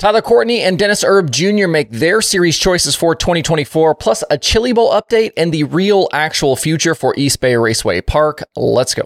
Tyler Courtney and Dennis Erb Jr. make their series choices for 2024, plus a Chili Bowl update and the real actual future for East Bay Raceway Park. Let's go.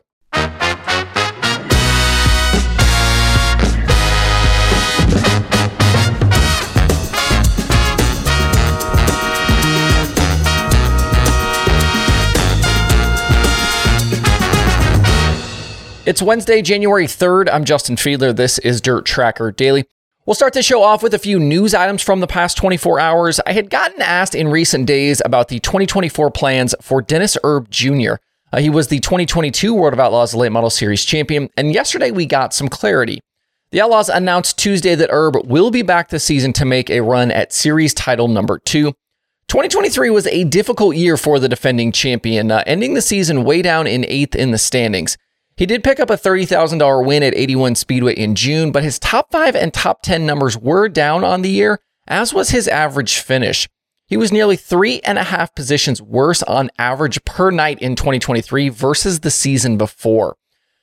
It's Wednesday, January 3rd. I'm Justin Fiedler. This is Dirt Tracker Daily. We'll start the show off with a few news items from the past 24 hours. I had gotten asked in recent days about the 2024 plans for Dennis Erb Jr. Uh, he was the 2022 World of Outlaws Late Model Series champion, and yesterday we got some clarity. The Outlaws announced Tuesday that Erb will be back this season to make a run at series title number two. 2023 was a difficult year for the defending champion, uh, ending the season way down in eighth in the standings. He did pick up a $30,000 win at 81 Speedway in June, but his top five and top 10 numbers were down on the year, as was his average finish. He was nearly three and a half positions worse on average per night in 2023 versus the season before.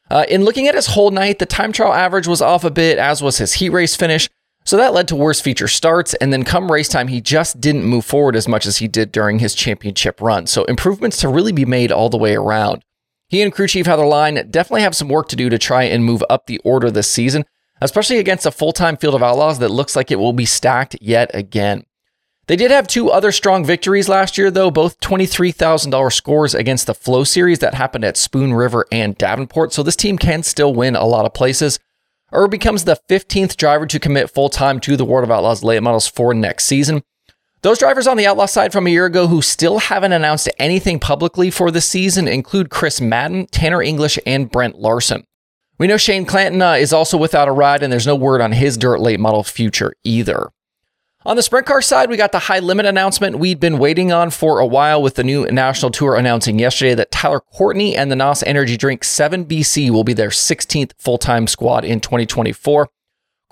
Uh, in looking at his whole night, the time trial average was off a bit, as was his heat race finish. So that led to worse feature starts, and then come race time, he just didn't move forward as much as he did during his championship run. So improvements to really be made all the way around. He and crew chief Heather Lyne definitely have some work to do to try and move up the order this season, especially against a full time field of outlaws that looks like it will be stacked yet again. They did have two other strong victories last year, though, both $23,000 scores against the Flo Series that happened at Spoon River and Davenport, so this team can still win a lot of places. Erb becomes the 15th driver to commit full time to the World of Outlaws late models for next season. Those drivers on the Outlaw side from a year ago who still haven't announced anything publicly for the season include Chris Madden, Tanner English, and Brent Larson. We know Shane Clanton uh, is also without a ride, and there's no word on his dirt late model future either. On the sprint car side, we got the high limit announcement we'd been waiting on for a while with the new national tour announcing yesterday that Tyler Courtney and the NOS Energy Drink 7BC will be their 16th full time squad in 2024.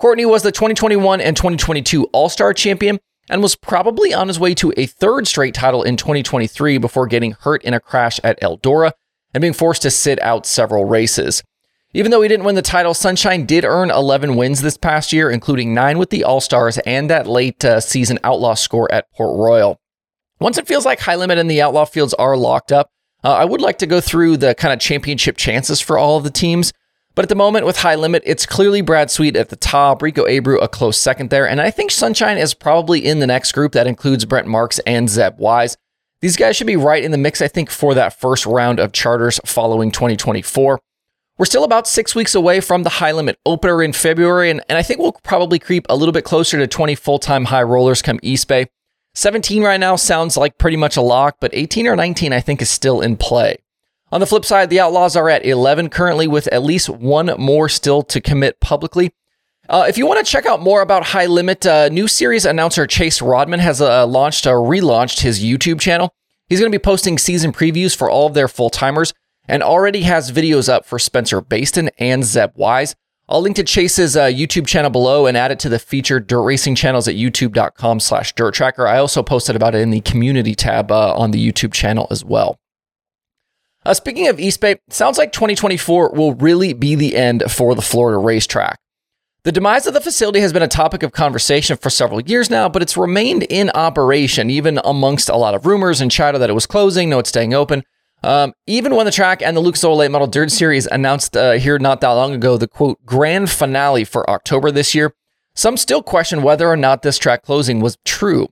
Courtney was the 2021 and 2022 All Star champion and was probably on his way to a third straight title in 2023 before getting hurt in a crash at Eldora and being forced to sit out several races. Even though he didn't win the title, Sunshine did earn 11 wins this past year, including nine with the All Stars and that late uh, season Outlaw score at Port Royal. Once it feels like High Limit and the Outlaw fields are locked up, uh, I would like to go through the kind of championship chances for all of the teams. But at the moment with High Limit, it's clearly Brad Sweet at the top, Rico Abreu a close second there, and I think Sunshine is probably in the next group that includes Brent Marks and Zeb Wise. These guys should be right in the mix, I think, for that first round of charters following 2024. We're still about six weeks away from the high limit opener in February, and, and I think we'll probably creep a little bit closer to 20 full time high rollers come East Bay. 17 right now sounds like pretty much a lock, but 18 or 19 I think is still in play. On the flip side, the Outlaws are at 11 currently, with at least one more still to commit publicly. Uh, if you want to check out more about High Limit, uh, new series announcer Chase Rodman has uh, launched or relaunched his YouTube channel. He's going to be posting season previews for all of their full timers and already has videos up for Spencer Bayston and Zeb Wise. I'll link to Chase's uh, YouTube channel below and add it to the featured dirt racing channels at youtube.com slash dirt tracker. I also posted about it in the community tab uh, on the YouTube channel as well. Uh, speaking of East Bay, sounds like 2024 will really be the end for the Florida racetrack. The demise of the facility has been a topic of conversation for several years now, but it's remained in operation, even amongst a lot of rumors and chatter that it was closing, no, it's staying open. Um, even when the track and the Lucas Oil Late Model Dirt Series announced uh, here not that long ago the quote grand finale for October this year, some still question whether or not this track closing was true.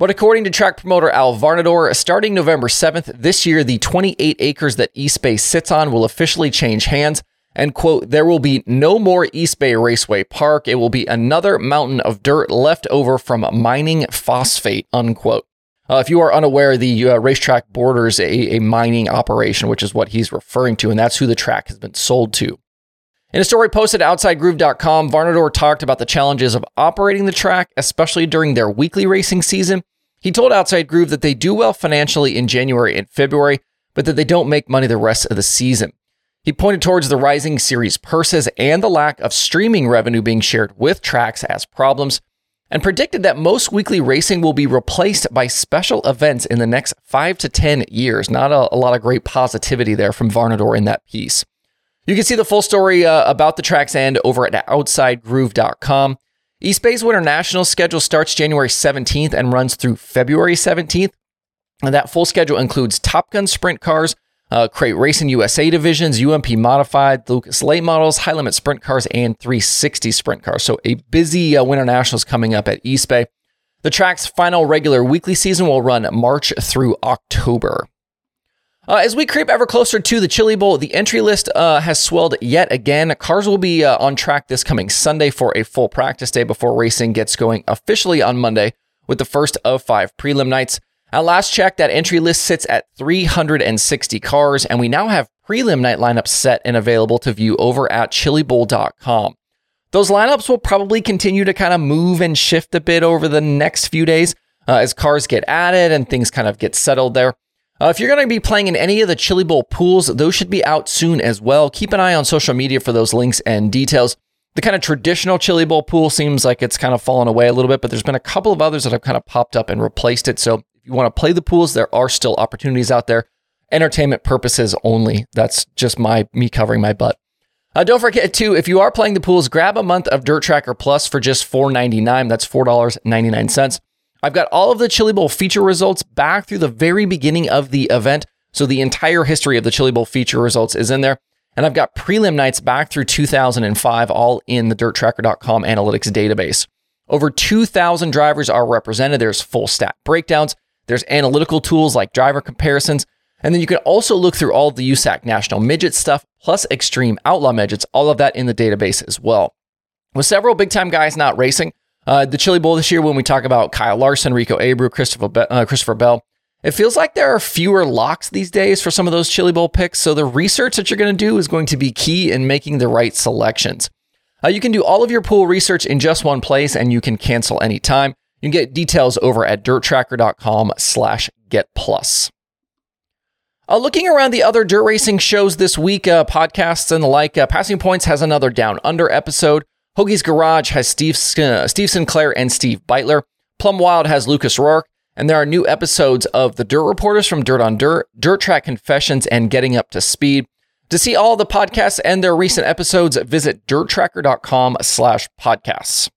But according to track promoter Al Varnadore, starting November 7th, this year, the 28 acres that East Bay sits on will officially change hands. And quote, there will be no more East Bay Raceway Park. It will be another mountain of dirt left over from mining phosphate, unquote. Uh, if you are unaware, the uh, racetrack borders a, a mining operation, which is what he's referring to, and that's who the track has been sold to. In a story posted at OutsideGroove.com, Varnadore talked about the challenges of operating the track, especially during their weekly racing season. He told Outside Groove that they do well financially in January and February, but that they don't make money the rest of the season. He pointed towards the rising series purses and the lack of streaming revenue being shared with tracks as problems, and predicted that most weekly racing will be replaced by special events in the next five to 10 years. Not a, a lot of great positivity there from Varnadore in that piece. You can see the full story uh, about the track's end over at OutsideGroove.com. East Bay's Winter Nationals schedule starts January 17th and runs through February 17th. And that full schedule includes Top Gun sprint cars, uh, Crate Racing USA divisions, UMP modified, Lucas late models, high limit sprint cars, and 360 sprint cars. So a busy uh, Winter Nationals coming up at East Bay. The track's final regular weekly season will run March through October. Uh, as we creep ever closer to the Chili Bowl, the entry list uh, has swelled yet again. Cars will be uh, on track this coming Sunday for a full practice day before racing gets going officially on Monday with the first of five prelim nights. At last check, that entry list sits at 360 cars, and we now have prelim night lineups set and available to view over at chilibowl.com. Those lineups will probably continue to kind of move and shift a bit over the next few days uh, as cars get added and things kind of get settled there. Uh, if you're going to be playing in any of the Chili Bowl pools, those should be out soon as well. Keep an eye on social media for those links and details. The kind of traditional Chili Bowl pool seems like it's kind of fallen away a little bit, but there's been a couple of others that have kind of popped up and replaced it. So if you want to play the pools, there are still opportunities out there. Entertainment purposes only. That's just my me covering my butt. Uh, don't forget to, if you are playing the pools, grab a month of Dirt Tracker Plus for just $4.99. That's $4.99. I've got all of the Chili Bowl feature results back through the very beginning of the event. So the entire history of the Chili Bowl feature results is in there. And I've got prelim nights back through 2005, all in the dirttracker.com analytics database. Over 2,000 drivers are represented. There's full stat breakdowns. There's analytical tools like driver comparisons. And then you can also look through all the USAC national midget stuff, plus extreme outlaw midgets, all of that in the database as well. With several big time guys not racing, uh, the Chili Bowl this year, when we talk about Kyle Larson, Rico Abreu, Christopher, Be- uh, Christopher Bell, it feels like there are fewer locks these days for some of those Chili Bowl picks. So the research that you're going to do is going to be key in making the right selections. Uh, you can do all of your pool research in just one place and you can cancel anytime. You can get details over at dirttracker.com slash get plus. Uh, looking around the other dirt racing shows this week, uh, podcasts and the like, uh, Passing Points has another Down Under episode. Hoagie's Garage has Steve, uh, Steve Sinclair and Steve Beitler. Plum Wild has Lucas Rourke. And there are new episodes of The Dirt Reporters from Dirt on Dirt, Dirt Track Confessions, and Getting Up to Speed. To see all the podcasts and their recent episodes, visit dirttracker.com slash podcasts.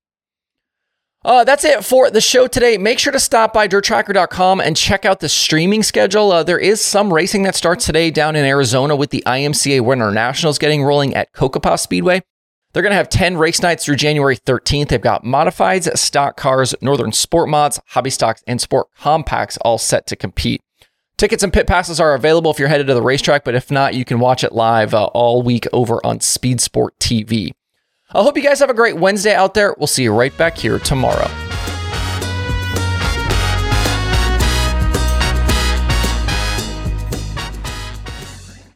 Uh, that's it for the show today. Make sure to stop by dirttracker.com and check out the streaming schedule. Uh, there is some racing that starts today down in Arizona with the IMCA Winter Nationals getting rolling at Cocopah Speedway. They're going to have 10 race nights through January 13th. They've got modifieds, stock cars, Northern Sport Mods, hobby stocks, and sport compacts all set to compete. Tickets and pit passes are available if you're headed to the racetrack, but if not, you can watch it live uh, all week over on Speed Sport TV. I hope you guys have a great Wednesday out there. We'll see you right back here tomorrow.